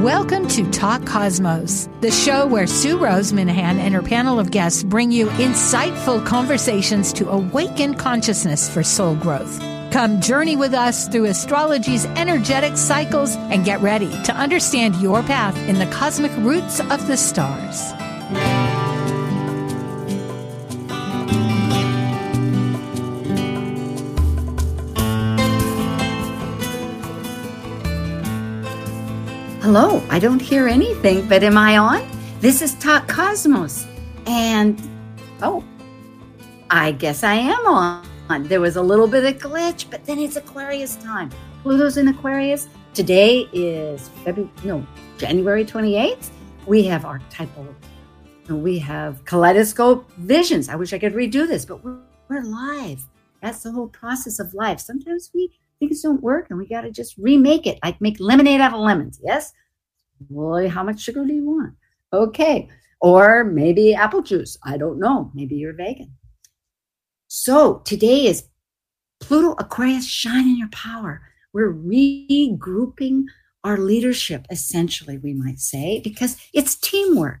Welcome to Talk Cosmos, the show where Sue Rose Minahan and her panel of guests bring you insightful conversations to awaken consciousness for soul growth. Come journey with us through astrology's energetic cycles and get ready to understand your path in the cosmic roots of the stars. Hello, I don't hear anything, but am I on? This is Talk Cosmos. And oh, I guess I am on. There was a little bit of glitch, but then it's Aquarius time. Pluto's in Aquarius. Today is February, no, January 28th. We have archetypal, we have kaleidoscope visions. I wish I could redo this, but we're, we're live. That's the whole process of life. Sometimes we things don't work and we got to just remake it like make lemonade out of lemons yes well how much sugar do you want? Okay or maybe apple juice. I don't know. Maybe you're vegan. So today is pluto aquarius shine in your power. We're regrouping our leadership essentially we might say because it's teamwork.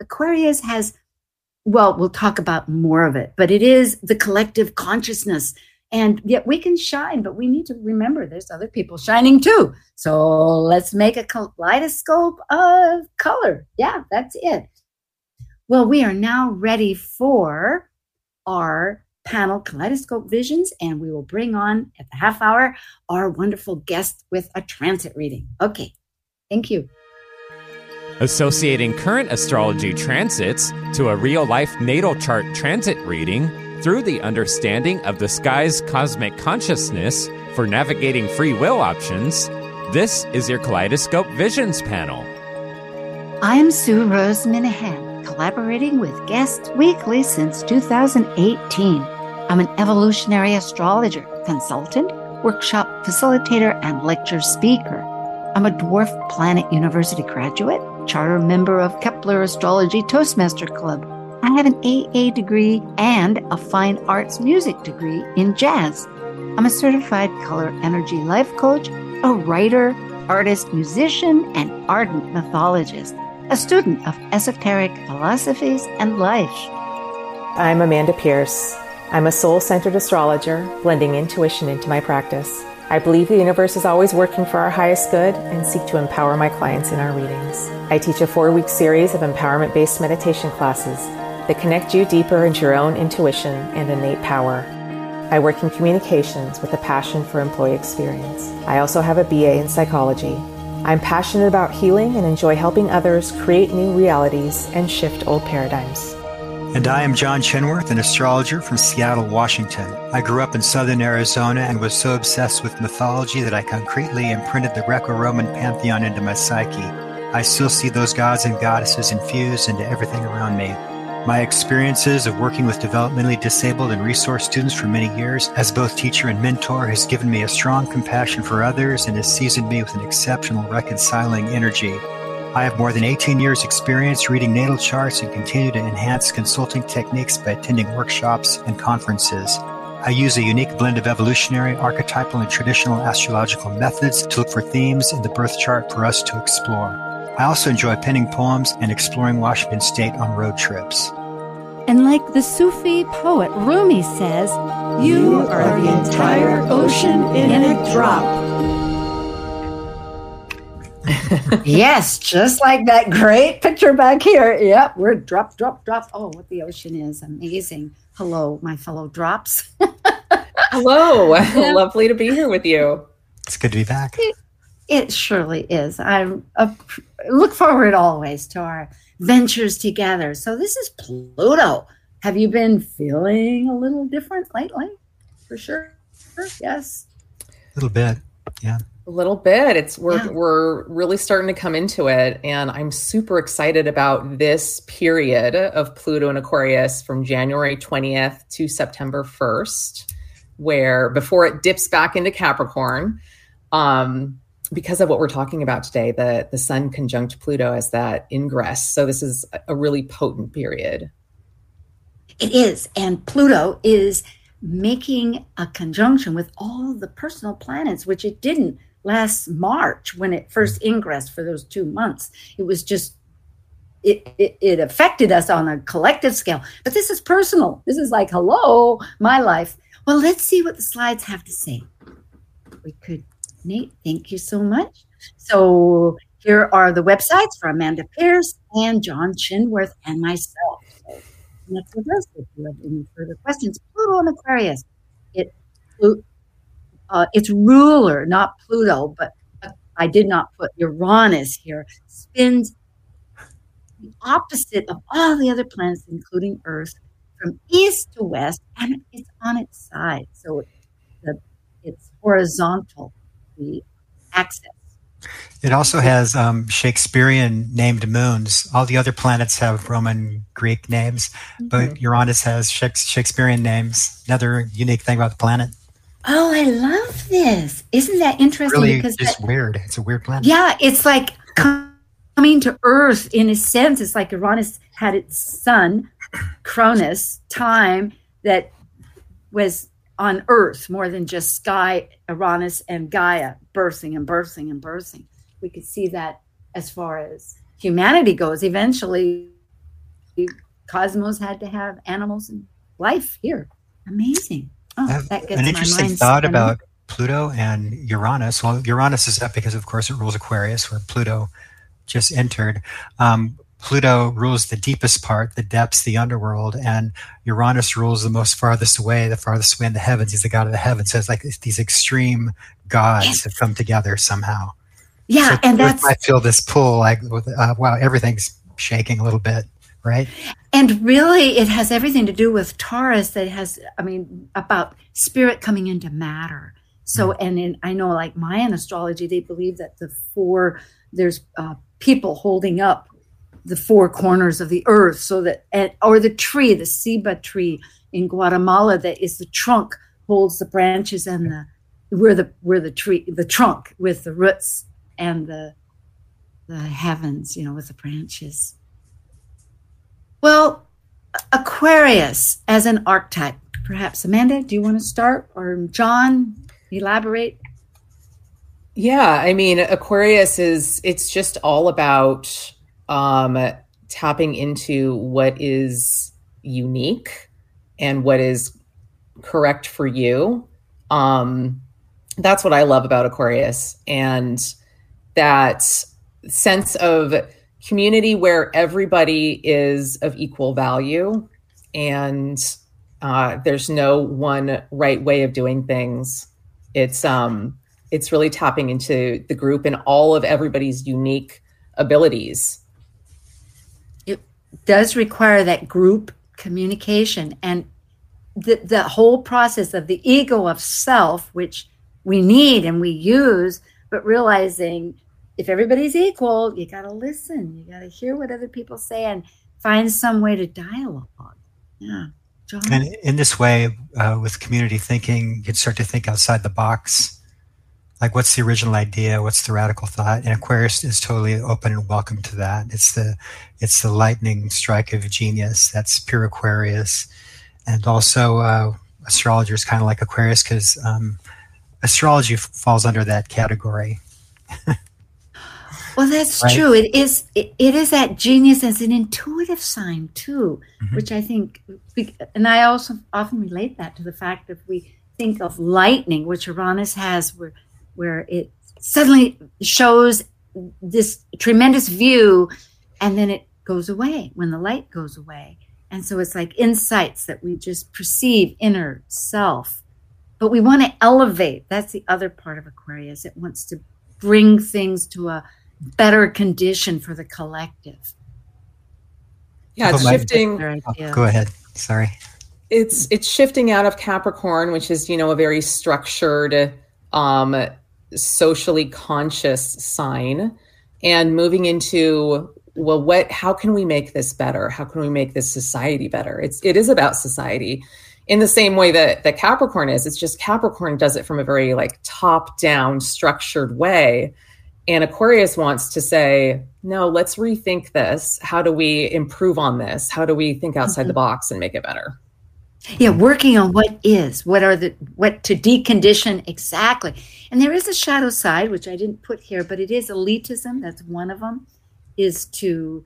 Aquarius has well we'll talk about more of it but it is the collective consciousness and yet we can shine, but we need to remember there's other people shining too. So let's make a kaleidoscope of color. Yeah, that's it. Well, we are now ready for our panel Kaleidoscope Visions, and we will bring on at the half hour our wonderful guest with a transit reading. Okay, thank you. Associating current astrology transits to a real life natal chart transit reading through the understanding of the sky's cosmic consciousness for navigating free will options, this is your Kaleidoscope Visions panel. I'm Sue Rose Minahan, collaborating with Guest Weekly since 2018. I'm an evolutionary astrologer, consultant, workshop facilitator, and lecture speaker. I'm a Dwarf Planet University graduate, charter member of Kepler Astrology Toastmaster Club I have an AA degree and a fine arts music degree in jazz. I'm a certified color energy life coach, a writer, artist, musician, and ardent mythologist, a student of esoteric philosophies and life. I'm Amanda Pierce. I'm a soul centered astrologer, blending intuition into my practice. I believe the universe is always working for our highest good and seek to empower my clients in our readings. I teach a four week series of empowerment based meditation classes that connect you deeper into your own intuition and innate power. I work in communications with a passion for employee experience. I also have a BA in psychology. I'm passionate about healing and enjoy helping others create new realities and shift old paradigms. And I am John Chinworth, an astrologer from Seattle, Washington. I grew up in southern Arizona and was so obsessed with mythology that I concretely imprinted the Greco Roman pantheon into my psyche. I still see those gods and goddesses infused into everything around me. My experiences of working with developmentally disabled and resource students for many years as both teacher and mentor has given me a strong compassion for others and has seasoned me with an exceptional reconciling energy. I have more than 18 years experience reading natal charts and continue to enhance consulting techniques by attending workshops and conferences. I use a unique blend of evolutionary, archetypal, and traditional astrological methods to look for themes in the birth chart for us to explore. I also enjoy penning poems and exploring Washington State on road trips. And like the Sufi poet Rumi says, You are the entire ocean in a drop. yes, just like that great picture back here. Yep, we're drop, drop, drop. Oh, what the ocean is amazing. Hello, my fellow drops. Hello, lovely to be here with you. It's good to be back. It, it surely is. I uh, look forward always to our ventures together. So this is Pluto. Have you been feeling a little different lately? For sure. Yes. A little bit. Yeah. A little bit. It's we're yeah. we're really starting to come into it and I'm super excited about this period of Pluto and Aquarius from January 20th to September 1st where before it dips back into Capricorn um because of what we're talking about today, the the Sun conjunct Pluto as that ingress. So this is a really potent period. It is, and Pluto is making a conjunction with all the personal planets, which it didn't last March when it first ingressed for those two months. It was just it, it, it affected us on a collective scale. But this is personal. This is like, hello, my life. Well, let's see what the slides have to say. We could, Nate, thank you so much. So here are the websites for Amanda Pierce and John Chinworth and myself. If you have any further questions, Pluto and Aquarius. It uh, its ruler, not Pluto, but I did not put Uranus here, spins the opposite of all the other planets, including Earth, from east to west, and it's on its side. So it's horizontal, the axis. It also has um, Shakespearean named moons. All the other planets have Roman Greek names, mm-hmm. but Uranus has Shakespearean names. Another unique thing about the planet. Oh, I love this. Isn't that interesting? Really, because it's weird. It's a weird planet. Yeah, it's like coming to Earth in a sense. It's like Uranus had its son, Cronus, time that was on Earth more than just sky, Uranus, and Gaia birthing and birthing and birthing. We could see that as far as humanity goes. Eventually, the cosmos had to have animals and life here. Amazing. Oh, that gets an interesting thought spinning. about Pluto and Uranus. Well, Uranus is up because, of course, it rules Aquarius, where Pluto just entered. Um, Pluto rules the deepest part, the depths, the underworld, and Uranus rules the most farthest away, the farthest away in the heavens. He's the god of the heavens. So it's like these extreme gods yes. have come together somehow. Yeah, so and that's I feel this pull, like uh, wow, everything's shaking a little bit, right? And really, it has everything to do with Taurus. That has, I mean, about spirit coming into matter. So, mm. and in I know, like Mayan astrology, they believe that the four there's uh, people holding up the four corners of the earth so that or the tree the ceiba tree in guatemala that is the trunk holds the branches and the where the where the tree the trunk with the roots and the the heavens you know with the branches. Well aquarius as an archetype. Perhaps amanda do you want to start? Or john elaborate? Yeah, I mean, Aquarius is it's just all about um tapping into what is unique and what is correct for you. Um that's what I love about Aquarius and that sense of community where everybody is of equal value and uh, there's no one right way of doing things. It's um it's really tapping into the group and all of everybody's unique abilities. It does require that group communication and the, the whole process of the ego of self, which we need and we use, but realizing if everybody's equal, you got to listen, you got to hear what other people say and find some way to dialogue. Yeah. John? And in this way, uh, with community thinking, you can start to think outside the box like what's the original idea? What's the radical thought? And aquarius is totally open and welcome to that. It's the it's the lightning strike of genius. That's pure aquarius. And also uh, astrologer is kind of like aquarius because um, astrology f- falls under that category. Well that's right? true. It is it, it is that genius as an intuitive sign too mm-hmm. which i think and i also often relate that to the fact that we think of lightning which uranus has where where it suddenly shows this tremendous view and then it goes away when the light goes away. And so it's like insights that we just perceive inner self. But we want to elevate. That's the other part of Aquarius. It wants to bring things to a better condition for the collective. Yeah, it's oh, shifting. Oh, go ahead. Sorry. It's it's shifting out of Capricorn, which is, you know, a very structured um socially conscious sign and moving into well what how can we make this better? How can we make this society better? It's it is about society in the same way that that capricorn is. It's just capricorn does it from a very like top down structured way. And aquarius wants to say no let's rethink this. How do we improve on this? How do we think outside mm-hmm. the box and make it better Yeah, working on what is, what are the, what to decondition exactly. And there is a shadow side, which I didn't put here, but it is elitism. That's one of them, is to,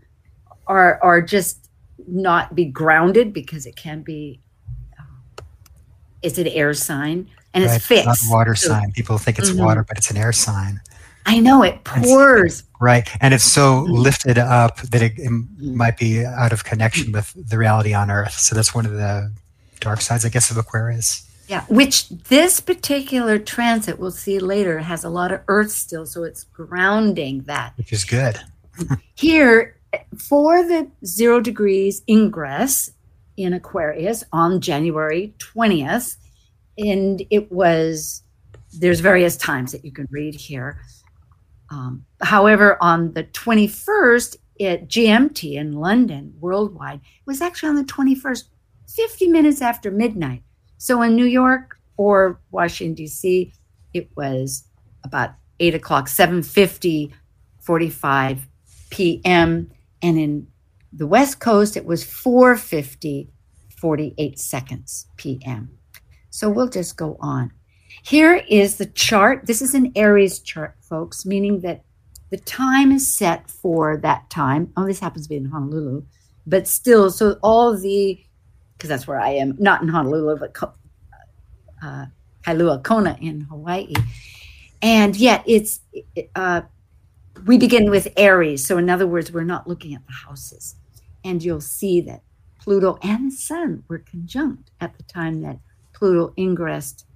or, or just not be grounded because it can be, uh, it's an air sign and right. it's fixed. It's not water so, sign. People think it's mm-hmm. water, but it's an air sign. I know it pours. It's, right. And it's so mm-hmm. lifted up that it, it, might be out of connection with the reality on Earth. So that's one of the dark sides, I guess, of Aquarius. Yeah, which this particular transit we'll see later has a lot of Earth still, so it's grounding that. Which is good. Here, for the zero degrees ingress in Aquarius on January 20th, and it was, there's various times that you can read here. Um, however, on the 21st at GMT in London, worldwide, it was actually on the 21st, 50 minutes after midnight. So in New York or Washington, D.C., it was about 8 o'clock, 7.50, 45 p.m. And in the West Coast, it was 4.50, 48 seconds p.m. So we'll just go on. Here is the chart. This is an Aries chart, folks, meaning that the time is set for that time. Oh, this happens to be in Honolulu, but still, so all the, because that's where I am, not in Honolulu, but uh, Kailua Kona in Hawaii. And yet it's, uh, we begin with Aries. So, in other words, we're not looking at the houses. And you'll see that Pluto and the Sun were conjunct at the time that Pluto ingressed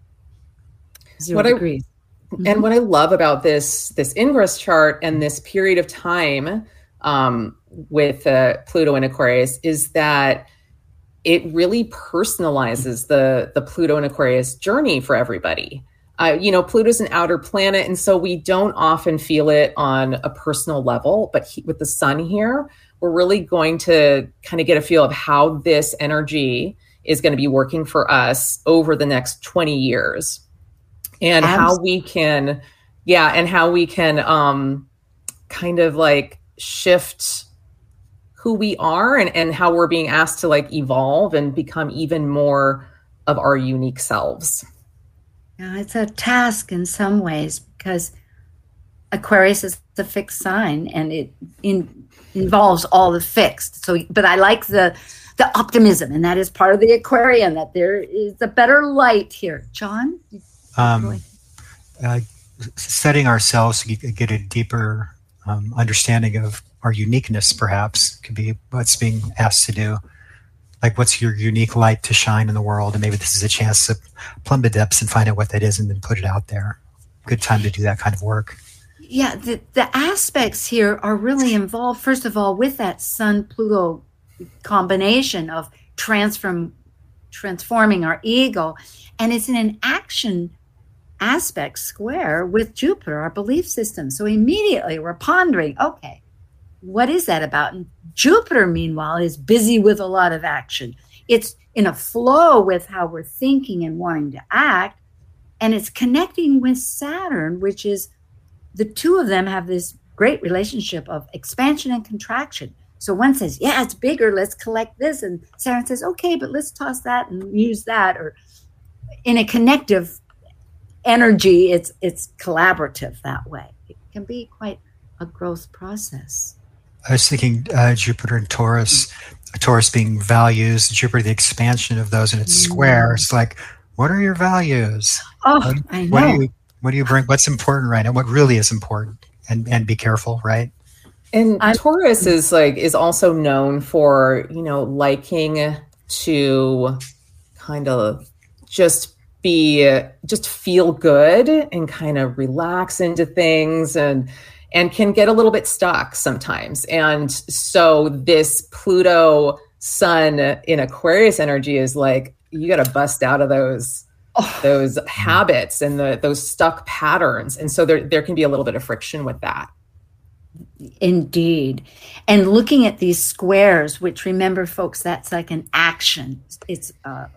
zero what degrees. I, mm-hmm. And what I love about this this ingress chart and this period of time um, with uh, Pluto in Aquarius is that it really personalizes the the Pluto and Aquarius journey for everybody. Uh, you know, Pluto's an outer planet, and so we don't often feel it on a personal level. But he, with the Sun here, we're really going to kind of get a feel of how this energy is going to be working for us over the next 20 years and Absolutely. how we can yeah and how we can um kind of like shift who we are and and how we're being asked to like evolve and become even more of our unique selves. Yeah it's a task in some ways because aquarius is the fixed sign and it in, involves all the fixed. So but i like the the optimism and that is part of the aquarian that there is a better light here. John? Um, uh, setting ourselves to get a deeper um, understanding of our uniqueness, perhaps, could be what's being asked to do. Like, what's your unique light to shine in the world? And maybe this is a chance to plumb the depths and find out what that is and then put it out there. Good time to do that kind of work. Yeah, the, the aspects here are really involved, first of all, with that Sun Pluto combination of transform, transforming our ego. And it's in an action aspect square with Jupiter, our belief system. So immediately we're pondering, okay, what is that about? And Jupiter, meanwhile, is busy with a lot of action. It's in a flow with how we're thinking and wanting to act. And it's connecting with Saturn, which is the two of them have this great relationship of expansion and contraction. So one says, Yeah, it's bigger, let's collect this. And Saturn says, Okay, but let's toss that and use that. Or in a connective energy it's it's collaborative that way it can be quite a growth process i was thinking uh, jupiter and taurus taurus being values jupiter the expansion of those and it's square. It's like what are your values? Oh what, I know. what do you what do you bring? What's important right? Now what really is important? And and be careful right? And I'm, taurus is like is also known for you know liking to kind of just be just feel good and kind of relax into things and and can get a little bit stuck sometimes. And so this Pluto sun in Aquarius energy is like you got to bust out of those oh. those habits and the those stuck patterns. And so there there can be a little bit of friction with that. Indeed. And looking at these squares, which remember, folks, that's like an action. It's uh,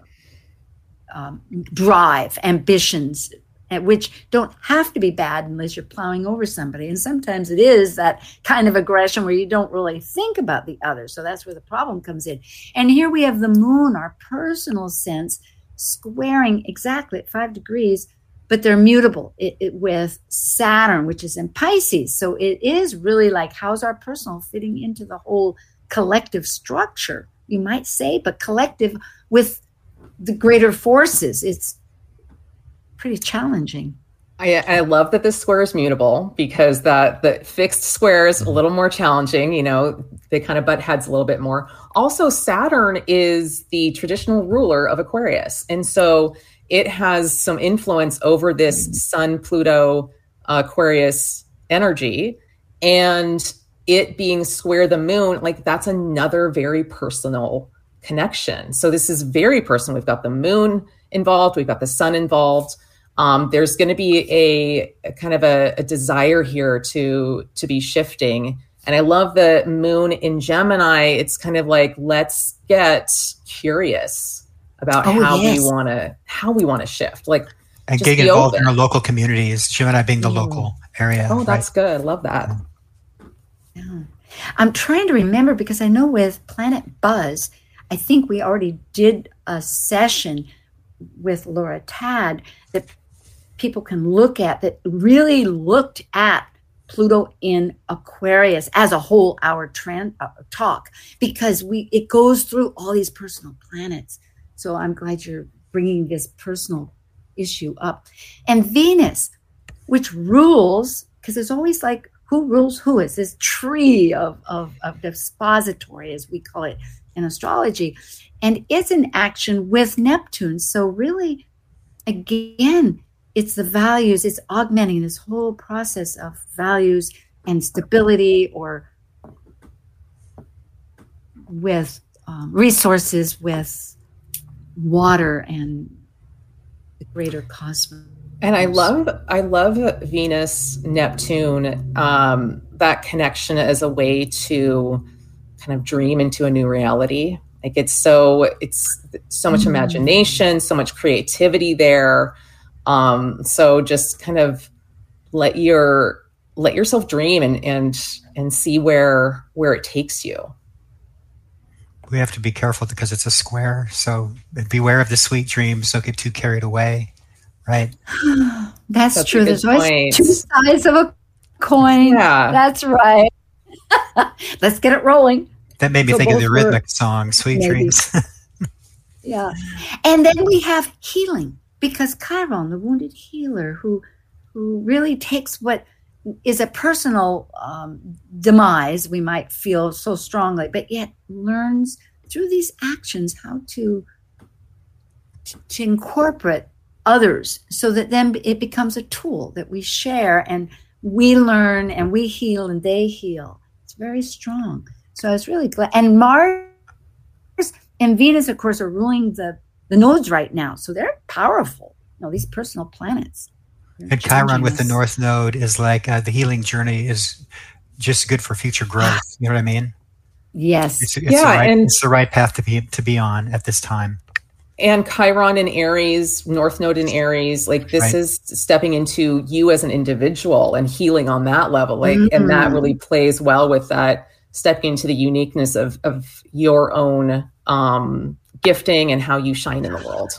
um, drive, ambitions, which don't have to be bad unless you're plowing over somebody. And sometimes it is that kind of aggression where you don't really think about the other. So that's where the problem comes in. And here we have the moon, our personal sense, squaring exactly at five degrees, but they're mutable it, it, with Saturn, which is in Pisces. So it is really like how's our personal fitting into the whole collective structure, you might say, but collective with the greater forces. It's pretty challenging. I, I, love that this square is mutable because that the fixed square is a little more challenging. You know, they kind of butt heads a little bit more. Also, Saturn is the traditional ruler of Aquarius, and so it has some influence over this Sun Pluto uh, Aquarius energy, and it being square the moon, like that's another very personal connection. So this is very personal. We've got the moon involved, we've got the sun involved um, there's going to be a, a, kind of a, a desire here to to be shifting and i love the moon in gemini it's kind of like let's get curious about oh, how yes. we want to how we want to shift like and getting involved open. in our local communities gemini being the mm. local area oh that's right? good love that yeah. i'm trying to remember because i know with planet buzz i think we already did a session with laura tad that people can look at that really looked at Pluto in Aquarius as a whole hour trend, uh, talk because we it goes through all these personal planets. So I'm glad you're bringing this personal issue up. And Venus, which rules, because there's always like who rules who is this tree of, of, of as we call it in astrology. And it's in action with Neptune. So really, again, it's the values, it's augmenting this whole process of values and stability or with um, resources, with water and the greater cosmos. And I love, I love Venus, Neptune, um, that connection as a way to kind of dream into a new reality. Like it's so, it's so much mm-hmm. imagination, so much creativity there. Um, so just kind of let your let yourself dream and and and see where where it takes you. We have to be careful because it's a square. So beware of the sweet dreams. Don't get too carried away. Right. That's, That's true. There's always two sides of a coin. Yeah. That's right. Let's get it rolling. That made me so think of the rhythmic song, Sweet maybe. Dreams. yeah. And then we have healing because Chiron, the wounded healer, who who really takes what is a personal um, demise, we might feel so strongly, but yet learns through these actions how to to, to incorporate others so that then it becomes a tool that we share and we learn and we heal and they heal. It's very strong. So I was really glad. And Mars and Venus, of course, are ruling the the nodes right now. So they're powerful. You know, these personal planets. And Chiron with the North Node is like uh, the healing journey is just good for future growth. You know what I mean? Yes. It's, it's yeah, the right, and it's the right path to be to be on at this time. And Chiron in Aries, North Node in Aries, like this right. is stepping into you as an individual and healing on that level. Like, mm-hmm. and that mm-hmm. really plays well with that stepping into the uniqueness of of your own um gifting and how you shine in the world.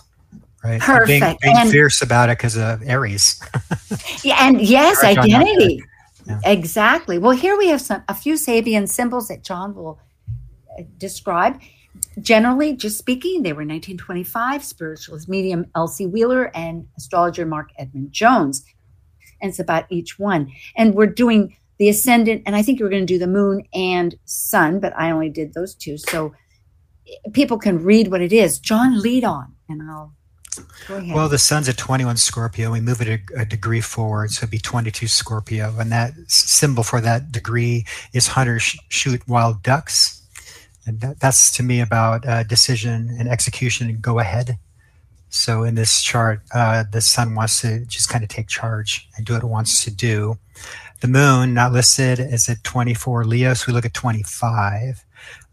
Right. Perfect. Being, being and, fierce about it because of Aries. yeah, and yes, identity. Yeah. Exactly. Well, here we have some a few Sabian symbols that John will uh, describe. Generally, just speaking, they were 1925 spiritualist medium Elsie Wheeler and astrologer Marc Edmund Jones. And it's about each one. And we're doing the ascendant, and I think we're going to do the moon and sun, but I only did those two. So people can read what it is. John, lead on, and I'll go ahead. Well, the sun's at 21 Scorpio. We move it a, a, degree forward, so it'd be 22 Scorpio. And that symbol for that degree is hunters sh- shoot wild ducks. And that, that's to me about uh, decision and execution and go ahead. So in this chart, uh, the sun wants to just kind of take charge and do what it wants to do. The moon, not listed, is at 24 Leo, so we look at 25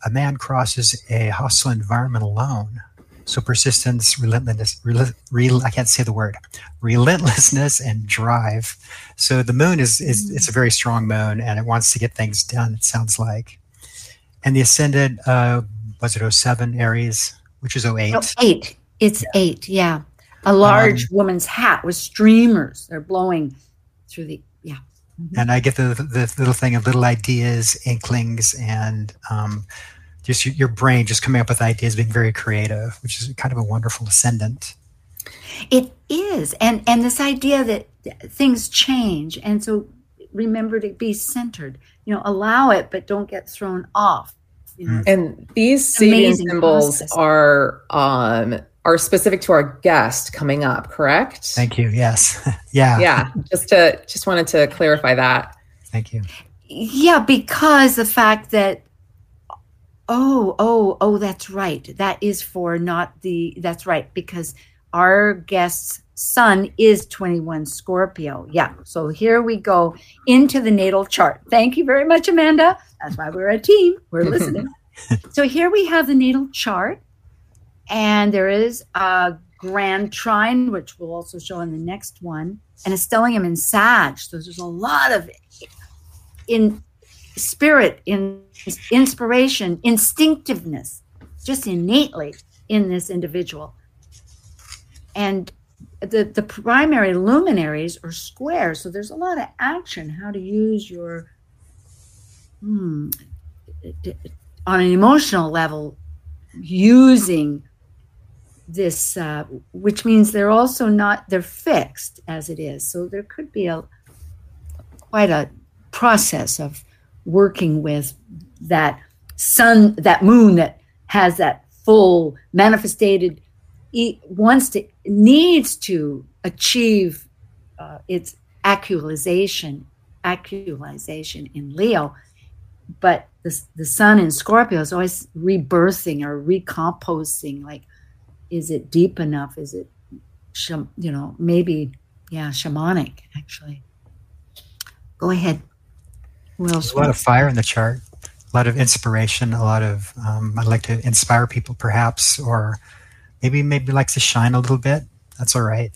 a man crosses a hostile environment alone. So persistence, relentlessness, rel- rel- I can't say the word, relentlessness and drive. So the moon is, is it's a very strong moon and it wants to get things done, it sounds like. And the ascendant, uh, was it 07 Aries, which is 08? Oh, eight. It's yeah. eight, yeah. A large um, woman's hat with streamers. They're blowing through the, yeah. Mm-hmm. And I get the, the little thing of little ideas, inklings, and um, just your brain just coming up with ideas, being very creative, which is kind of a wonderful ascendant. It is, and and this idea that things change, and so remember to be centered. You know, allow it, but don't get thrown off. You know, and these Sabian symbols process. are um, are specific to our guest coming up, correct? Thank you. Yes. yeah. Yeah. Just to just wanted to clarify that. Thank you. Yeah, because the fact that Oh, oh, oh, that's right. That is for not the, that's right, because our guest's sun is 21 Scorpio. Yeah. So here we go into the natal chart. Thank you very much, Amanda. That's why we're a team. We're listening. so here we have the natal chart, and there is a grand trine, which we'll also show in the next one, and a stellium in Sag. So there's a lot of in spirit, in inspiration, instinctiveness, just innately in this individual. And the, the primary luminaries are square. So there's a lot of action, how to use your, hmm, on an emotional level, using this, uh, which means they're also not, they're fixed as it is. So there could be a quite a process of working with that sun, that moon that has that full manifested, wants to, needs to achieve uh, its actualization, actualization in Leo. But the, the sun in Scorpio is always rebirthing or recomposing. Like, is it deep enough? Is it, you know, maybe, yeah, shamanic, actually. Go ahead. Well, there's a lot of fire in the chart, a lot of inspiration, a lot of. Um, I'd like to inspire people, perhaps, or maybe maybe likes to shine a little bit. That's all right.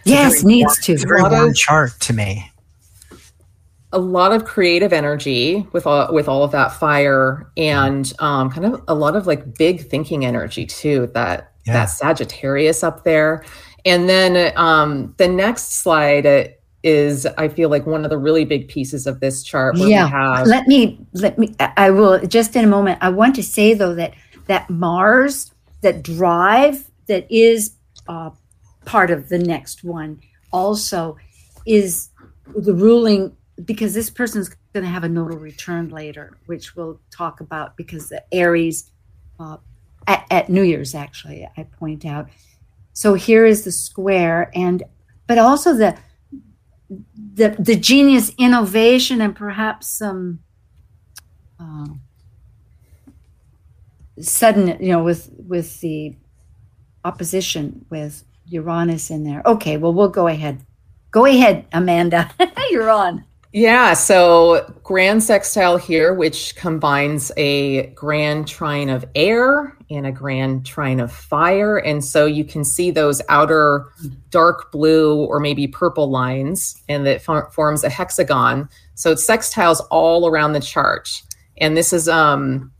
It's yes, needs warm, to. It's a very warm of, chart to me. A lot of creative energy with all with all of that fire, and um, kind of a lot of like big thinking energy too. That yeah. that Sagittarius up there, and then um, the next slide is I feel like one of the really big pieces of this chart. yeah. Have- let me let me. I will just in a moment. I want to say though that that Mars, that drive that is uh, part of the next one, also is the ruling because this person's going to have a nodal return later, which we'll talk about because the Aries uh, at, at New Year's actually I point out. So here is the square and but also the the the genius innovation and perhaps some uh, sudden you know with with the opposition with uranus in there. Okay well we'll go ahead. Go ahead amanda. You're on yeah, so grand sextile here, which combines a grand trine of air and a grand trine of fire. And so you can see those outer dark blue or maybe purple lines, and that forms a hexagon. So it's sextiles all around the chart. And this is um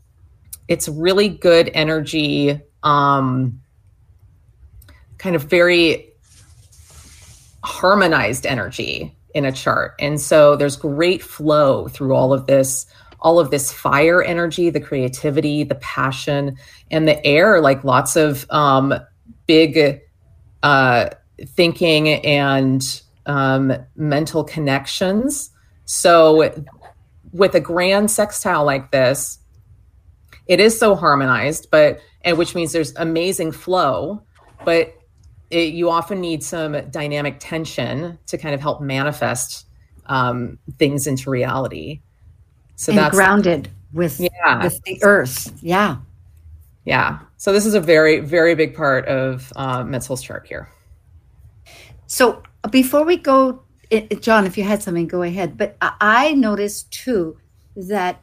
it's really good energy, um kind of very harmonized energy in a chart. And so there's great flow through all of this all of this fire energy, the creativity, the passion, and the air, like lots of um, big uh, thinking and um, mental connections. So, with a grand sextile like this, it is so harmonized, but and which means there's amazing flow, but it, you often need some dynamic tension to kind of help manifest um, things into reality. So and that's grounded with, yeah. with the earth. Yeah. Yeah. So this is a very, very big part of uh, Metzel's chart here. So before we go, it, John, if you had something, go ahead. But I noticed too that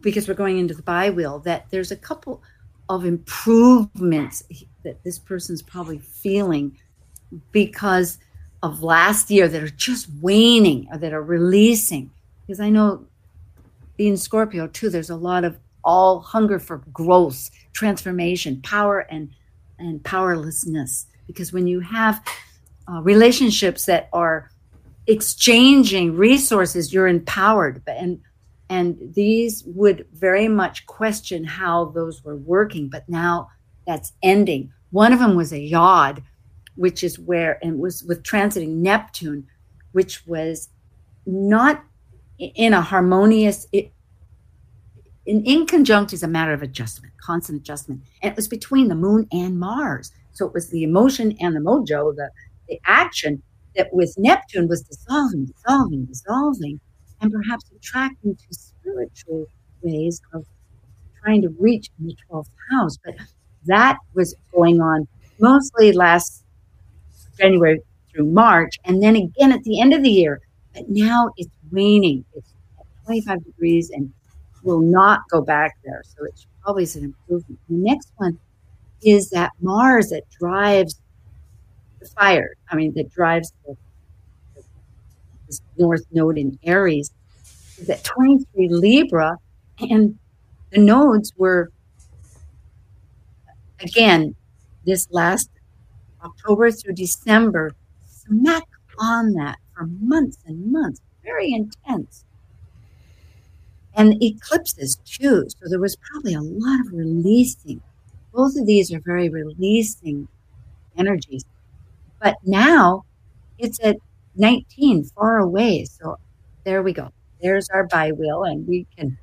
because we're going into the bi-wheel, that there's a couple of improvements that this person's probably feeling because of last year that are just waning or that are releasing. Because I know being Scorpio too, there's a lot of all hunger for growth, transformation, power, and and powerlessness. Because when you have uh, relationships that are exchanging resources, you're empowered. And and these would very much question how those were working, but now that's ending. One of them was a yod, which is where and was with transiting Neptune, which was not in a harmonious. It, in, in conjunct is a matter of adjustment, constant adjustment, and it was between the Moon and Mars. So it was the emotion and the mojo, the the action that with Neptune was dissolving, dissolving, dissolving, and perhaps attracting to spiritual ways of trying to reach in the 12th house. But that was going on mostly last January through March, and then again at the end of the year. But now it's waning. It's 25 degrees and will not go back there. So it's always an improvement. The next one is that Mars that drives the fire. I mean, that drives the, the North Node in Aries. Is at 23 Libra, and the nodes were again this last October through December, smack on that for months and months, very intense. And eclipses too. So there was probably a lot of releasing. Both of these are very releasing energies. But now it's at 19, far away. So there we go. There's our bi-wheel, and we can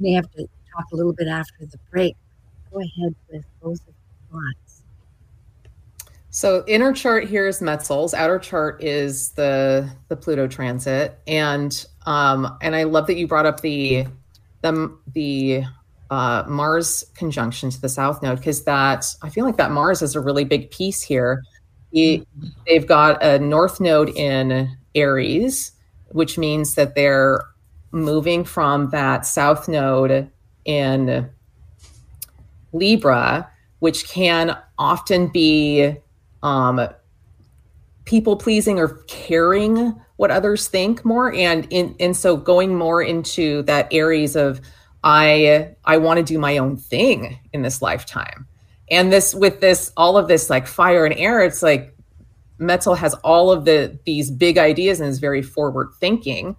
may have to talk a little bit after the break. Go ahead with the thoughts. So inner chart here is Metzel's, outer chart is the the Pluto transit, and um, and I love that you brought up the the the uh, Mars conjunction to the South Node because that I feel like that Mars is a really big piece here he, they've got a north node in Aries, which means that they're moving from that south node in Libra, which can often be um, people pleasing or caring what others think more, and in and so going more into that Aries of I I want to do my own thing in this lifetime. And this with this all of this like fire and air it's like Metzel has all of the these big ideas and is very forward thinking.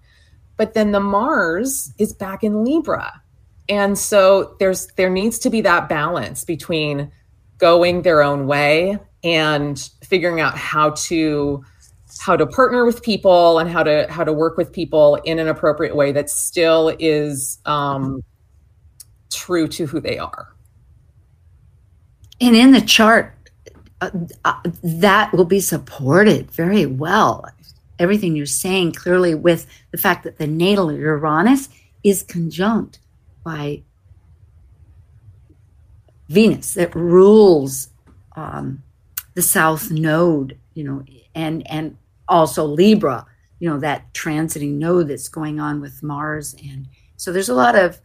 But then the mars is back in libra and so there's there needs to be that balance between going their own way and figuring out how to how to partner with people and how to how to work with people in an appropriate way that still is um, true to who they are and in the chart, uh, uh, that will be supported very well. Everything you're saying clearly with the fact that the natal Uranus is conjunct by Venus that rules um, the South Node, you know, and and also Libra, you know, that transiting node that's going on with Mars, and so there's a lot of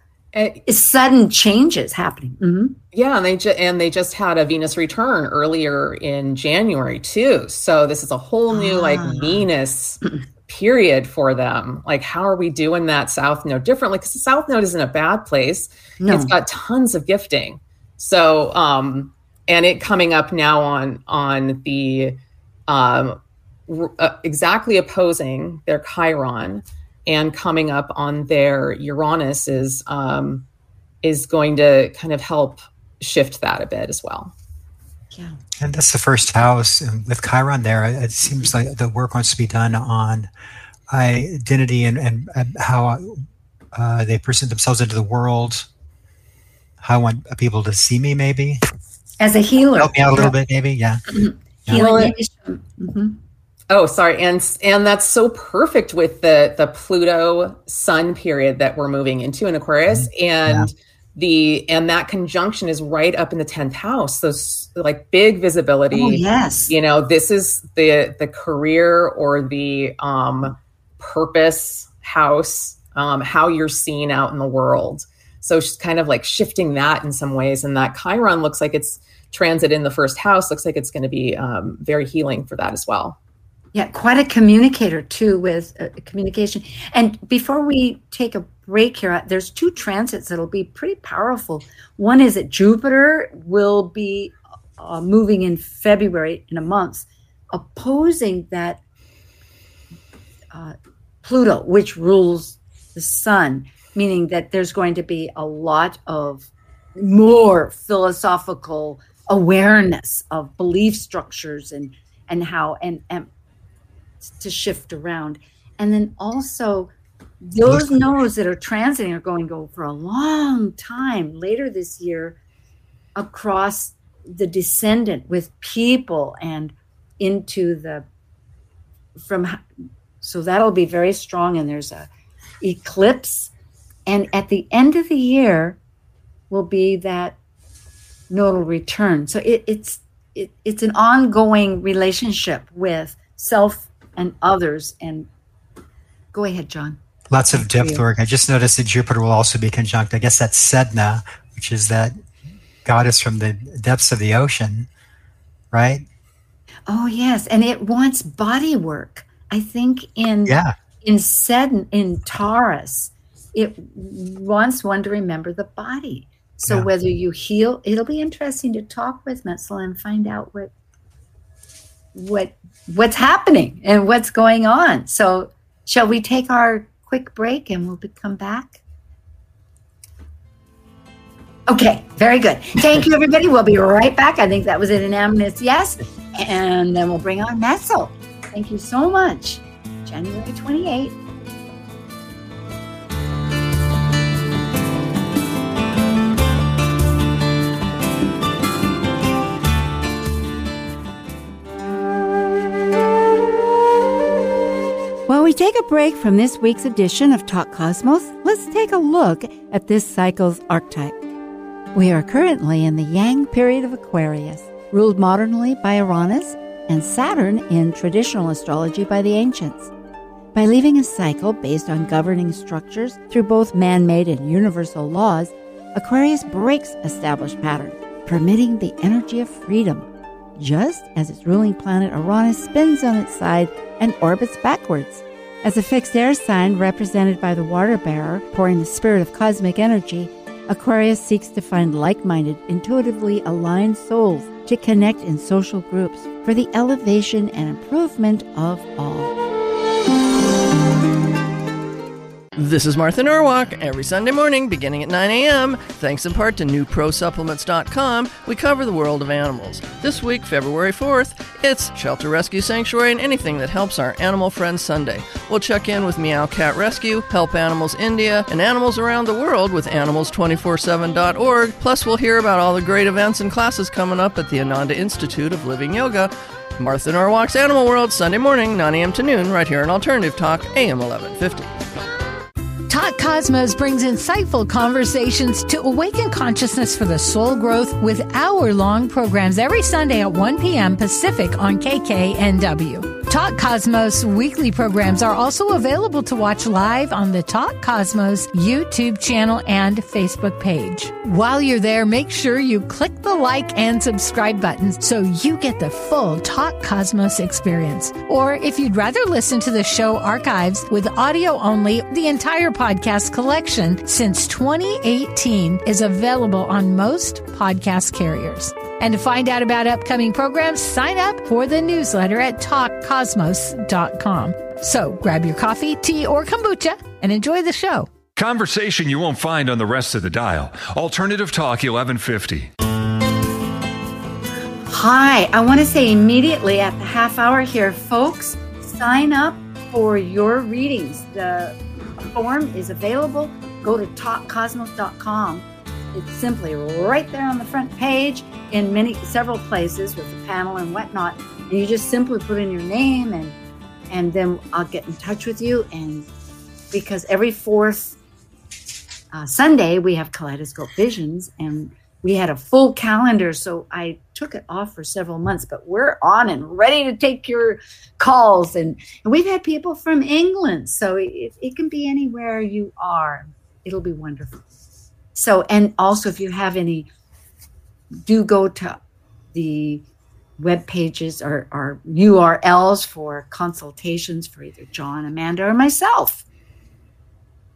sudden changes happening. Mm-hmm. Yeah, and they ju- and they just had a Venus return earlier in January too. So this is a whole new ah. like Venus period for them. Like, how are we doing that South Node differently? Because the South Node isn't a bad place. No. It's got tons of gifting. So, um, and it coming up now on on the um, uh, exactly opposing their Chiron and coming up on their Uranus is um, is going to kind of help shift that a bit as well. Yeah. And that's the first house with Chiron there. It seems like the work wants to be done on identity and, and, and how uh, they present themselves into the world. How I want people to see me, maybe. As a healer. Help me out a little yeah. bit, maybe. Yeah. Mm-hmm. yeah. Healing. Mm-hmm. Oh, sorry. And and that's so perfect with the the Pluto Sun period that we're moving into in Aquarius mm-hmm. and yeah. the and that conjunction is right up in the 10th house. Those like big visibility. Oh, yes. You know, this is the the career or the um purpose house, um how you're seen out in the world. So she's kind of like shifting that in some ways. And that Chiron looks like it's transit in the first house, looks like it's going to be um, very healing for that as well. Yeah, quite a communicator too with uh, communication. And before we take a break here, uh, there's two transits that'll be pretty powerful. One is that Jupiter will be uh, moving in February in a month, opposing that uh, Pluto, which rules the sun, meaning that there's going to be a lot of more philosophical awareness of belief structures and and how and, and to shift around. And then also, those nodes that are transiting are going to go for a long time later this year across the descendant with people and into the from so that'll be very strong and there's a eclipse and at the end of the year will be that nodal return so it, it's it, it's an ongoing relationship with self and others. And go ahead, John. Lots of depth work. I just noticed that Jupiter will also be conjunct. I guess that's Sedna, which is that goddess from the depths of the ocean, right? Oh yes, and it wants body work. I think in yeah. in Sedna in Taurus, it wants one to remember the body. So yeah. whether you heal, it'll be interesting to talk with Metzl and find out what what what's happening and what's going on. So, shall we take our quick break and we'll come back? Okay, very good. Thank you, everybody. We'll be right back. I think that was an unanimous yes. And then we'll bring on Metzl. Thank you so much. January 28th. While we take a break from this week's edition of Talk Cosmos, let's take a look at this cycle's archetype. We are currently in the Yang period of Aquarius, ruled modernly by Uranus and Saturn in traditional astrology by the ancients. By leaving a cycle based on governing structures through both man made and universal laws, Aquarius breaks established patterns, permitting the energy of freedom, just as its ruling planet Uranus spins on its side and orbits backwards. As a fixed air sign represented by the water bearer pouring the spirit of cosmic energy, Aquarius seeks to find like minded, intuitively aligned souls to connect in social groups for the elevation and improvement of all. This is Martha Norwalk. Every Sunday morning, beginning at 9 a.m., thanks in part to NewProSupplements.com, we cover the world of animals. This week, February 4th, it's Shelter Rescue Sanctuary and anything that helps our animal friends Sunday. We'll check in with Meow Cat Rescue, Help Animals India, and animals around the world with Animals247.org. Plus, we'll hear about all the great events and classes coming up at the Ananda Institute of Living Yoga. Martha Norwalk's Animal World, Sunday morning, 9 a.m. to noon, right here on Alternative Talk, AM 1150. Talk Cosmos brings insightful conversations to awaken consciousness for the soul growth with hour long programs every Sunday at 1 p.m. Pacific on KKNW. Talk Cosmos weekly programs are also available to watch live on the Talk Cosmos YouTube channel and Facebook page. While you're there, make sure you click the like and subscribe buttons so you get the full Talk Cosmos experience. Or if you'd rather listen to the show archives with audio only, the entire podcast collection since 2018 is available on most podcast carriers. And to find out about upcoming programs, sign up for the newsletter at talkcosmos.com. So grab your coffee, tea, or kombucha and enjoy the show. Conversation you won't find on the rest of the dial. Alternative Talk 1150. Hi, I want to say immediately at the half hour here, folks, sign up for your readings. The form is available. Go to talkcosmos.com it's simply right there on the front page in many several places with the panel and whatnot. And you just simply put in your name and and then I'll get in touch with you. And because every fourth uh, Sunday we have Kaleidoscope Visions and we had a full calendar, so I took it off for several months, but we're on and ready to take your calls. And, and we've had people from England, so it, it can be anywhere you are. It'll be wonderful. So, and also if you have any, do go to the web pages or, or URLs for consultations for either John, Amanda, or myself.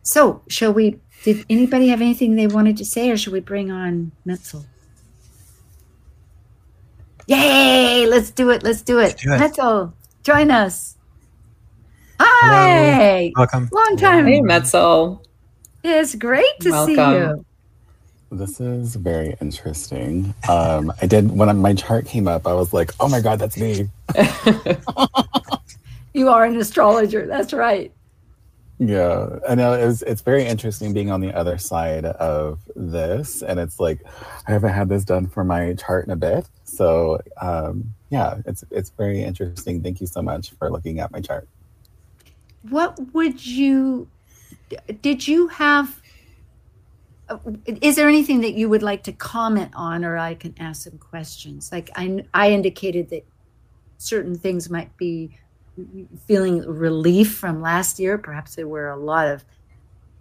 So, shall we? Did anybody have anything they wanted to say, or should we bring on Metzl? Yay! Let's do it. Let's do it. do it. Metzl, join us. Hi. Welcome. Long time. Hey, Metzl. It's great to see you. This is very interesting. Um, I did when my chart came up. I was like, "Oh my god, that's me!" You are an astrologer. That's right. Yeah, I know it was, it's very interesting being on the other side of this, and it's like I haven't had this done for my chart in a bit. So um, yeah, it's it's very interesting. Thank you so much for looking at my chart. What would you? Did you have? uh, Is there anything that you would like to comment on, or I can ask some questions? Like I, I indicated that certain things might be feeling relief from last year. Perhaps there were a lot of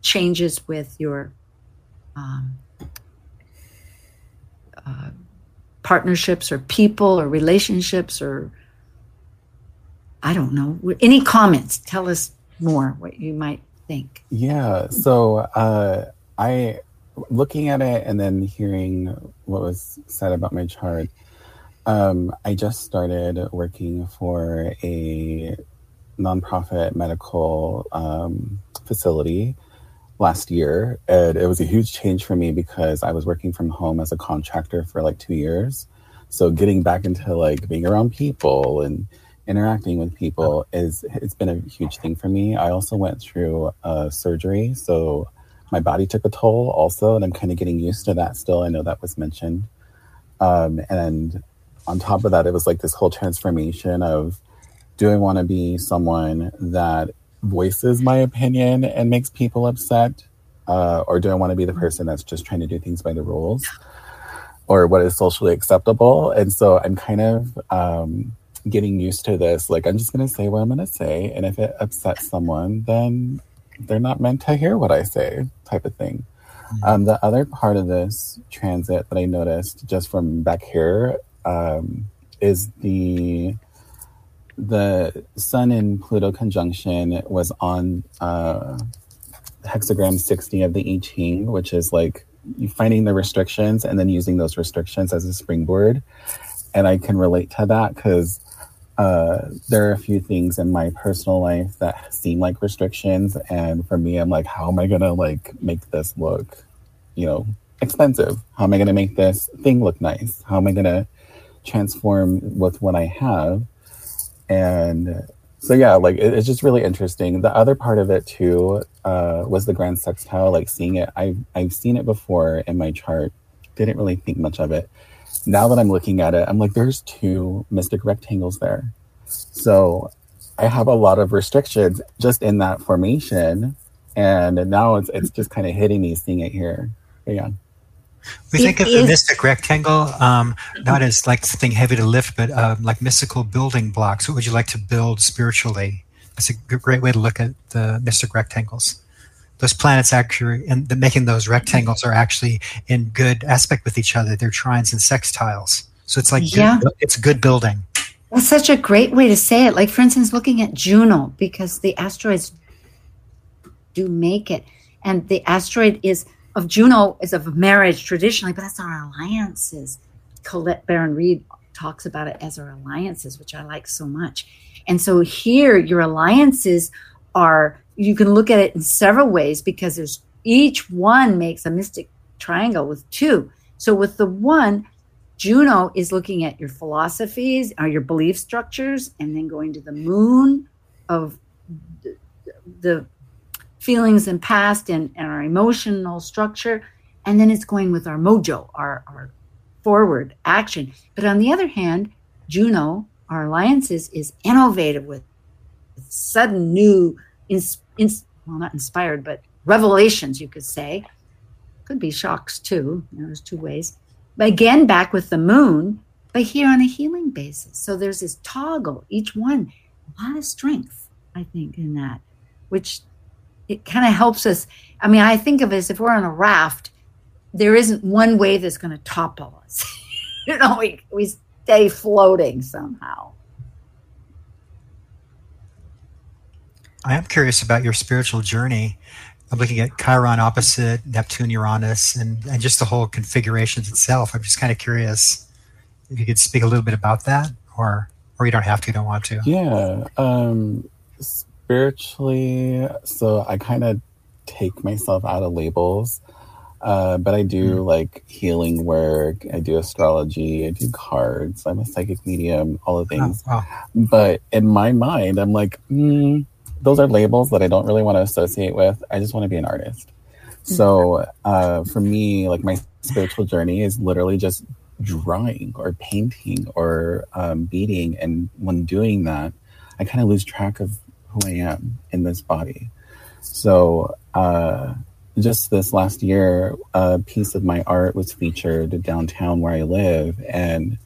changes with your um, uh, partnerships, or people, or relationships, or I don't know. Any comments? Tell us more what you might think. Yeah. So uh, I, looking at it and then hearing what was said about my chart, um, I just started working for a nonprofit medical um, facility last year. And it was a huge change for me because I was working from home as a contractor for like two years. So getting back into like being around people and interacting with people is it's been a huge thing for me. I also went through uh, surgery, so my body took a toll also, and I'm kind of getting used to that still. I know that was mentioned, um, and on top of that, it was like this whole transformation of do I want to be someone that voices my opinion and makes people upset, uh, or do I want to be the person that's just trying to do things by the rules? Or what is socially acceptable, and so I'm kind of um, getting used to this. Like, I'm just going to say what I'm going to say. And if it upsets someone, then they're not meant to hear what I say, type of thing. Um, the other part of this transit that I noticed just from back here um, is the the Sun and Pluto conjunction was on uh, hexagram 60 of the I Ching, which is like finding the restrictions and then using those restrictions as a springboard. And I can relate to that because uh, there are a few things in my personal life that seem like restrictions, and for me, I'm like, how am I gonna like make this look, you know, expensive? How am I gonna make this thing look nice? How am I gonna transform with what I have? And so yeah, like it, it's just really interesting. The other part of it too uh, was the grand sextile, like seeing it. I've I've seen it before in my chart, didn't really think much of it now that I'm looking at it, I'm like, there's two mystic rectangles there. So I have a lot of restrictions just in that formation. And now it's, it's just kind of hitting me seeing it here. But yeah. We think of the mystic rectangle um, not as like something heavy to lift, but um, like mystical building blocks. What would you like to build spiritually? That's a great way to look at the mystic rectangles. Those planets actually, and the, making those rectangles are actually in good aspect with each other. They're trines and sextiles. So it's like, good- Yeah. it's good building. That's such a great way to say it. Like, for instance, looking at Juno, because the asteroids do make it. And the asteroid is of Juno is of marriage traditionally, but that's our alliances. Colette Baron-Reid talks about it as our alliances, which I like so much. And so here, your alliances are, you can look at it in several ways because there's each one makes a mystic triangle with two. So with the one, Juno is looking at your philosophies or your belief structures, and then going to the moon of the, the feelings and past and, and our emotional structure. And then it's going with our mojo, our, our forward action. But on the other hand, Juno, our alliances, is innovative with, sudden new, ins, ins, well, not inspired, but revelations, you could say. Could be shocks too. There's two ways. But again, back with the moon, but here on a healing basis. So there's this toggle, each one, a lot of strength, I think, in that, which it kind of helps us. I mean, I think of it as if we're on a raft there isn't one wave that's going to topple us. you know, we, we stay floating somehow. I am curious about your spiritual journey. I'm looking at Chiron opposite Neptune, Uranus, and, and just the whole configurations itself. I'm just kind of curious if you could speak a little bit about that, or or you don't have to, you don't want to. Yeah, um, spiritually, so I kind of take myself out of labels. Uh, but I do mm. like healing work. I do astrology. I do cards. I'm a psychic medium. All the oh, things. Oh, wow. But in my mind, I'm like, mm, those are labels that I don't really want to associate with. I just want to be an artist. So uh, for me, like my spiritual journey is literally just drawing or painting or um, beading. And when doing that, I kind of lose track of who I am in this body. So uh, just this last year, a piece of my art was featured downtown where I live. And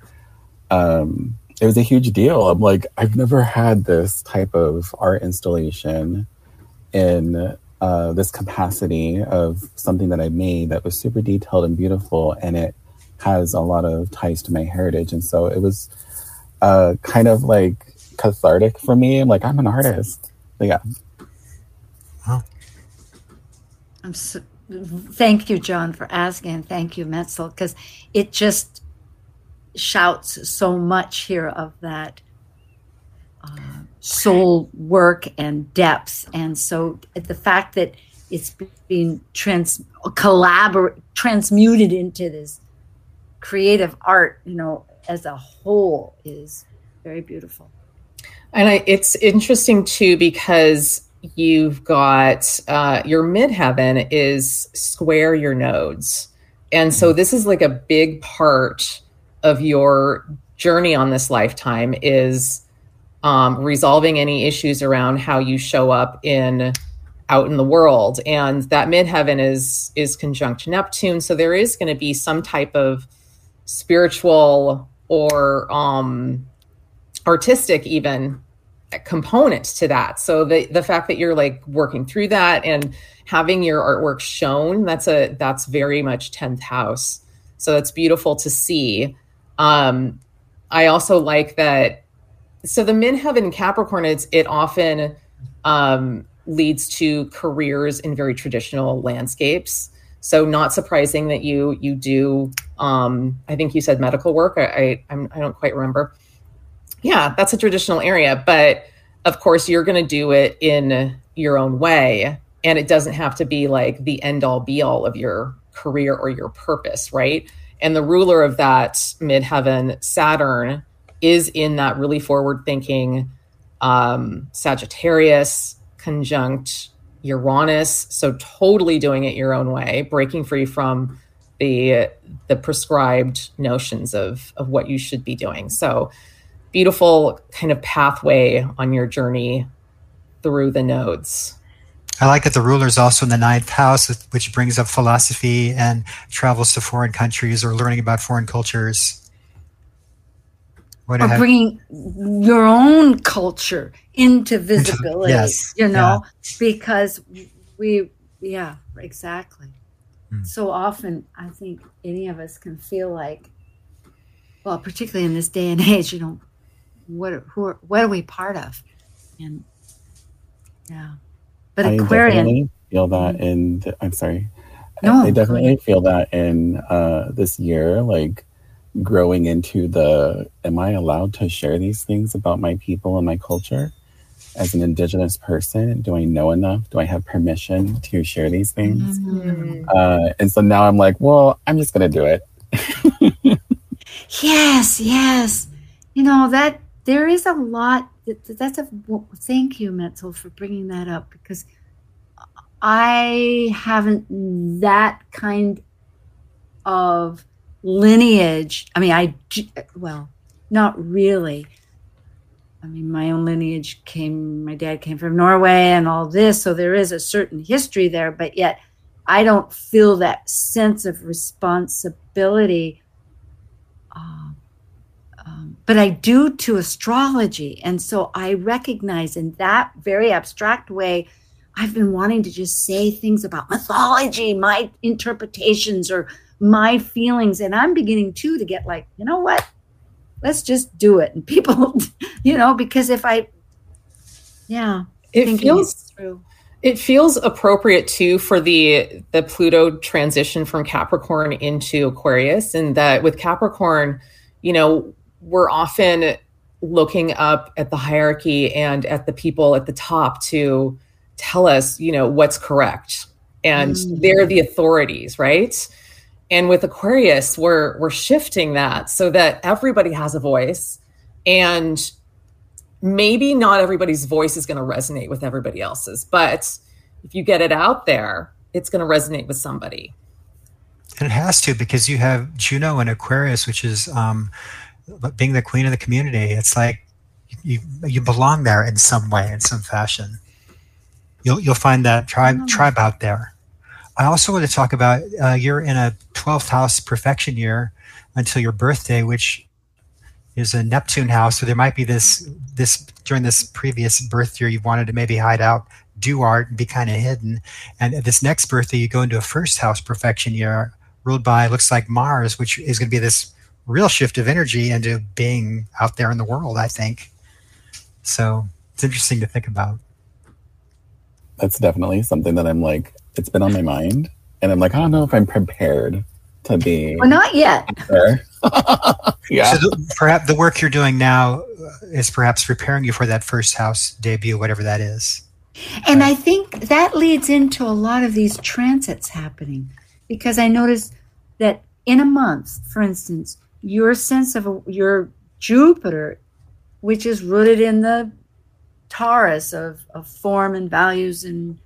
um, it was a huge deal. I'm like, I've never had this type of art installation in uh, this capacity of something that I made that was super detailed and beautiful, and it has a lot of ties to my heritage. And so it was uh, kind of like cathartic for me. I'm like, I'm an artist. But yeah. I'm so, thank you, John, for asking. Thank you, Metzl, because it just shouts so much here of that uh, soul work and depth. And so the fact that it's being trans collabor- transmuted into this creative art, you know, as a whole is very beautiful. And I, it's interesting too because you've got uh, your midheaven is square your nodes. And so this is like a big part of your journey on this lifetime is um, resolving any issues around how you show up in out in the world. And that midheaven is is conjunct neptune. So there is going to be some type of spiritual or um artistic even component to that so the the fact that you're like working through that and having your artwork shown that's a that's very much 10th house so it's beautiful to see um, I also like that. So the midheaven Capricorn, it's, it often um, leads to careers in very traditional landscapes. So not surprising that you you do. Um, I think you said medical work. I I, I'm, I don't quite remember. Yeah, that's a traditional area, but of course you're going to do it in your own way, and it doesn't have to be like the end all be all of your career or your purpose, right? And the ruler of that midheaven, Saturn, is in that really forward thinking um, Sagittarius conjunct Uranus. So totally doing it your own way, breaking free from the the prescribed notions of of what you should be doing. So beautiful kind of pathway on your journey through the nodes. I like that the ruler is also in the ninth house, which brings up philosophy and travels to foreign countries or learning about foreign cultures. What or have, bringing your own culture into visibility, into, yes, you know, yeah. because we, yeah, exactly. Hmm. So often, I think any of us can feel like, well, particularly in this day and age, you know, what, who are, what are we part of? And yeah. But I Aquarian feel that mm-hmm. in the, I'm sorry. No, I definitely feel that in uh, this year, like growing into the am I allowed to share these things about my people and my culture? As an indigenous person, do I know enough? Do I have permission to share these things? Mm-hmm. Uh, and so now I'm like, well, I'm just going to do it. yes, yes. You know, that there is a lot that's a thank you Metzl for bringing that up because I haven't that kind of lineage. I mean, I well, not really. I mean, my own lineage came. My dad came from Norway, and all this, so there is a certain history there. But yet, I don't feel that sense of responsibility. Um, but I do to astrology. And so I recognize in that very abstract way, I've been wanting to just say things about mythology, my interpretations, or my feelings. And I'm beginning too to get like, you know what? Let's just do it. And people, you know, because if I, yeah, it feels through. It feels appropriate too for the the Pluto transition from Capricorn into Aquarius, and that with Capricorn, you know, we're often looking up at the hierarchy and at the people at the top to tell us, you know, what's correct. And mm. they're the authorities, right? And with Aquarius, we're we're shifting that so that everybody has a voice and maybe not everybody's voice is going to resonate with everybody else's, but if you get it out there, it's going to resonate with somebody. And it has to because you have Juno and Aquarius, which is um, being the queen of the community. It's like you you belong there in some way, in some fashion. You'll you'll find that tribe mm-hmm. tribe out there. I also want to talk about uh, you're in a 12th house perfection year until your birthday, which is a Neptune house. So there might be this this during this previous birth year you wanted to maybe hide out, do art, and be kind of hidden. And this next birthday you go into a first house perfection year ruled by looks like Mars, which is going to be this real shift of energy into being out there in the world. I think so. It's interesting to think about. That's definitely something that I'm like. It's been on my mind, and I'm like, I don't know if I'm prepared to be. Well, not yet. yeah. So the, perhaps the work you're doing now uh, is perhaps preparing you for that first house debut, whatever that is. And right. I think that leads into a lot of these transits happening because I noticed that in a month, for instance, your sense of your Jupiter, which is rooted in the Taurus of, of form and values and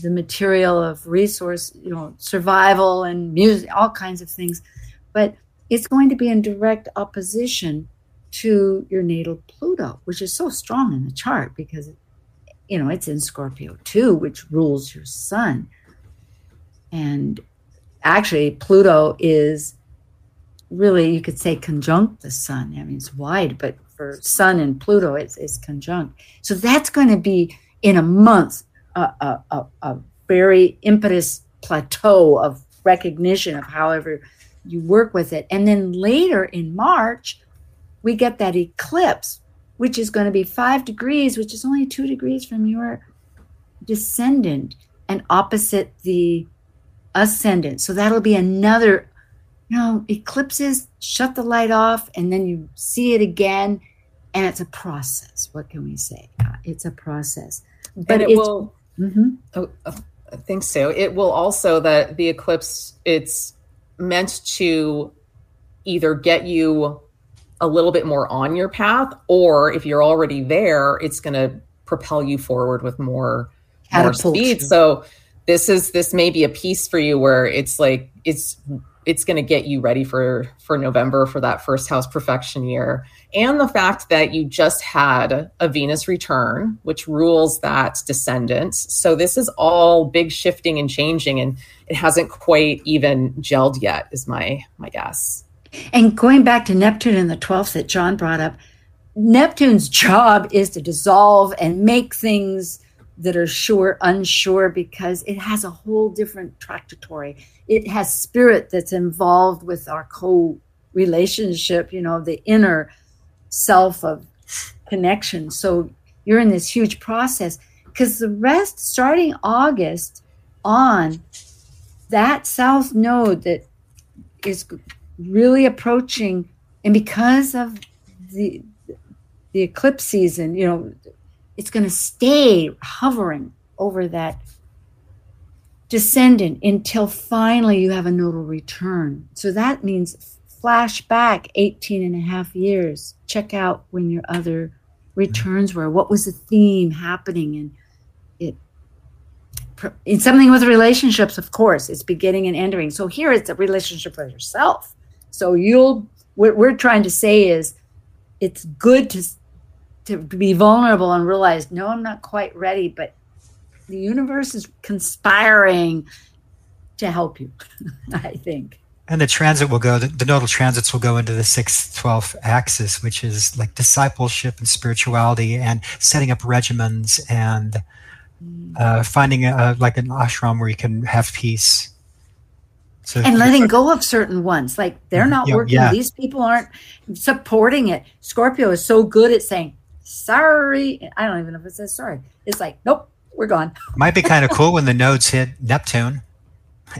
the material of resource, you know, survival and music, all kinds of things. But it's going to be in direct opposition to your natal Pluto, which is so strong in the chart because, you know, it's in Scorpio too, which rules your sun. And actually, Pluto is really, you could say, conjunct the sun. I mean, it's wide, but for Sun and Pluto, it's, it's conjunct. So that's going to be in a month a, a, a very impetus plateau of recognition of however you work with it. And then later in March, we get that eclipse, which is going to be five degrees, which is only two degrees from your descendant and opposite the ascendant. So that'll be another, you know, eclipses shut the light off and then you see it again. And it's a process. What can we say? Uh, it's a process. But it will Mm-hmm. Oh, oh, I think so. It will also that the eclipse it's meant to either get you a little bit more on your path, or if you're already there, it's going to propel you forward with more more speed. So this is this may be a piece for you where it's like it's it's going to get you ready for for November for that first house perfection year. And the fact that you just had a Venus return which rules that descendant. So this is all big shifting and changing and it hasn't quite even gelled yet is my my guess. And going back to Neptune in the 12th that John brought up Neptune's job is to dissolve and make things that are sure, unsure, because it has a whole different trajectory. It has spirit that's involved with our co relationship, you know, the inner self of connection. So you're in this huge process because the rest, starting August on, that south node that is really approaching, and because of the the eclipse season, you know, it's going to stay hovering over that descendant until finally you have a nodal return. So that means flash back 18 and a half years. Check out when your other returns were. What was the theme happening? And it, in something with relationships, of course, it's beginning and ending. So here it's a relationship with yourself. So you'll, what we're trying to say is it's good to to be vulnerable and realize, no, I'm not quite ready, but the universe is conspiring to help you, I think. And the transit will go, the, the nodal transits will go into the 6th, 12th axis, which is like discipleship and spirituality and setting up regimens and uh, finding a, like an ashram where you can have peace. So and letting go of certain ones, like they're not Yeah, working. yeah. These people aren't supporting it. Scorpio is so good at saying sorry. I don't even know if it says sorry. It's like, nope, we're gone. might be kind of cool when the nodes hit Neptune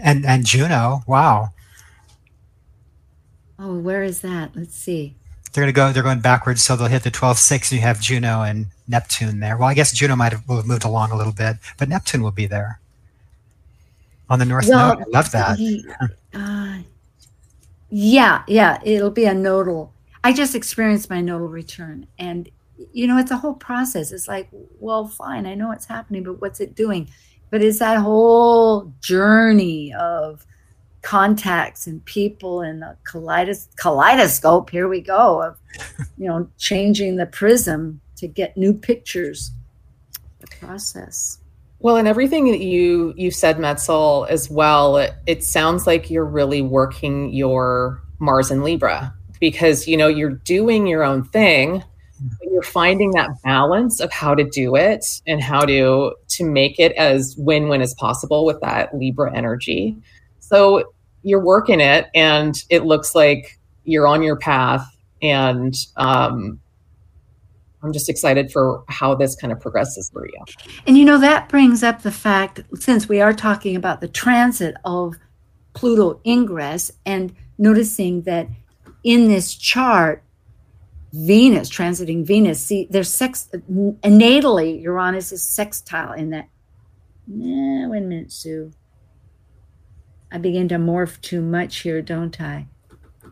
and and Juno. Wow, Oh, where is that? Let's see. they're gonna go. They're going backwards, so they'll hit the 12 6 and you have Juno and Neptune there. Well, I guess Juno might have, will have moved along a little bit, but Neptune will be there on the north Well, node. I love that. Ye- uh, yeah, yeah, it'll be a nodal. I just experienced my nodal return, and you know, it's a whole process. It's like, well, fine, I know what's happening, but what's it doing? But it's that whole journey of contacts and people and the kaleidos- kaleidoscope. Here we go of you know changing the prism to get new pictures. The process. Well, and everything that you you said, Metzl, as well, it, it sounds like you're really working your Mars and Libra because you know you're doing your own thing, you're finding that balance of how to do it and how to to make it as win-win as possible with that Libra energy. So you're working it, and it looks like you're on your path, and um, I'm just excited for how this kind of progresses for you. And you know, that brings up the fact, since we are talking about the transit of Pluto ingress and noticing that in this chart, Venus, transiting Venus, see, there's sex, natally, Uranus is sextile in that. Nah, wait a minute, Sue. I begin to morph too much here, don't I?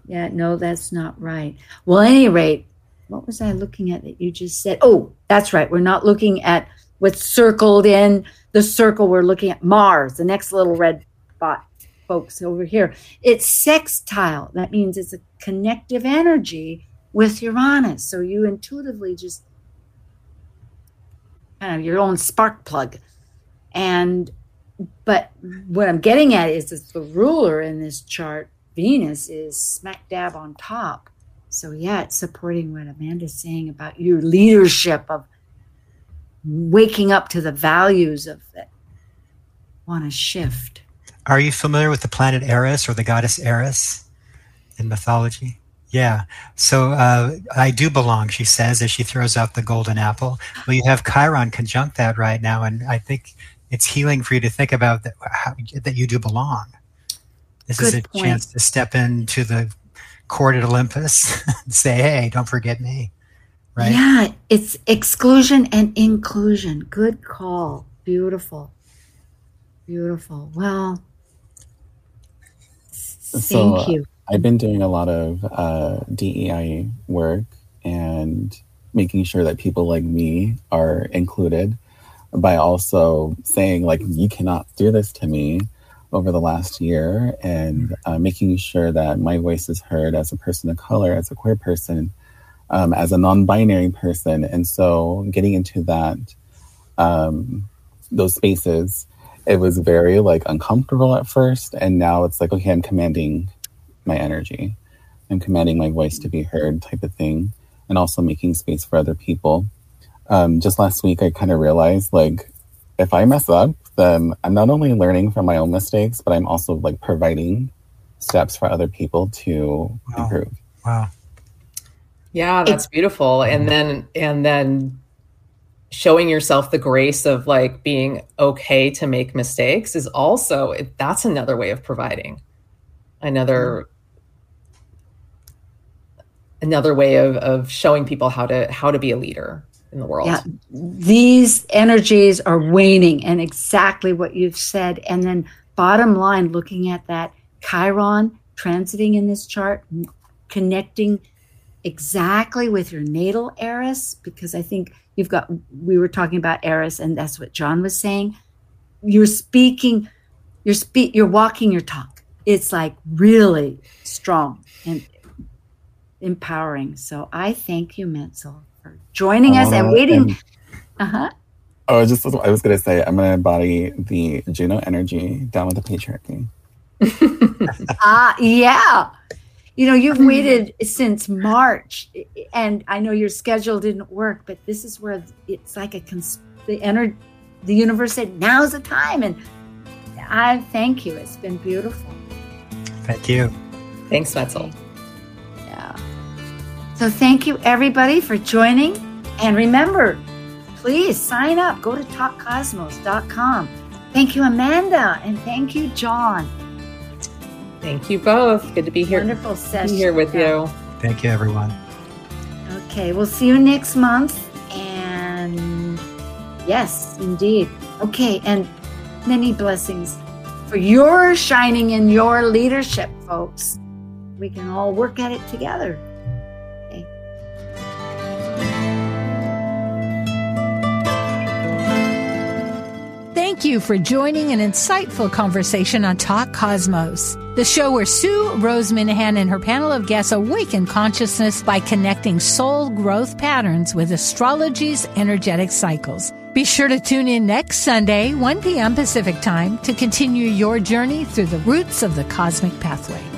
Yeah, no, that's not right. Well, any rate, what was I looking at that you just said? Oh, that's right. We're not looking at what's circled in the circle. We're looking at Mars, the next little red spot, folks, over here. It's sextile. That means it's a connective energy with Uranus. So you intuitively just kind of your own spark plug. And but what I'm getting at is that the ruler in this chart, Venus, is smack dab on top. So yeah, it's supporting what Amanda's saying about your leadership of waking up to the values of that want to shift. Are you familiar with the planet Eris or the goddess Eris in mythology? Yeah. So uh, I do belong, she says, as she throws out the golden apple. Well, you have Chiron conjunct that right now, and I think it's healing for you to think about that, how, that you do belong. This is a point. chance to step into the court at Olympus and say, hey, don't forget me. Right? Yeah, it's exclusion and inclusion. Good call. Beautiful. Beautiful. Well, thank So, you. I've been doing a lot of uh, DEI work and making sure that people like me are included by also saying, like, you cannot do this to me over the last year and uh, making sure that my voice is heard as a person of color, as a queer person, um, as a non binary person. And so getting into that, um, those spaces, it was very like uncomfortable at first. And now it's like, okay, I'm commanding my energy. I'm commanding my voice to be heard, type of thing, and also making space for other people. Um, just last week, I kind of realized like if I mess up, then I'm not only learning from my own mistakes, but I'm also like providing steps for other people to improve. Wow. Yeah, that's beautiful. And then and then showing yourself the grace of like being okay to make mistakes is also that's another way of providing another another way of of showing people how to how to be a leader in the world. Yeah, these energies are waning, and exactly what you've said. And then, bottom line, looking at that Chiron transiting in this chart, connecting exactly with your natal Eris, because I think you've got, we were talking about Eris, and that's what John was saying. You're speaking, you're speak, you're walking your talk. It's like really strong and empowering. So I thank you, Metzl, for joining us and Uh, waiting. Uh huh. Oh, I was just I was gonna say I'm gonna embody the Juno energy down with the patriarchy. Ah, yeah. You know, you've waited since March, and I know your schedule didn't work, but this is where it's like a cons- the energy the universe said, now's the time. And I thank you. It's been beautiful. Thank you. Thanks, Metzl. Yeah. So thank you, everybody, for joining. And remember, please sign up. Go to talkcosmos.com. Thank you, Amanda. And thank you, John. Thank you both. Good to be here. Wonderful session. Be here with you. Thank you, everyone. Okay, we'll see you next month. And yes, indeed. Okay, and many blessings for your shining in your leadership, folks. We can all work at it together. Thank you for joining an insightful conversation on Talk Cosmos, the show where Sue Rose Minahan and her panel of guests awaken consciousness by connecting soul growth patterns with astrology's energetic cycles. Be sure to tune in next Sunday, 1 p.m. Pacific Time, to continue your journey through the roots of the cosmic pathway.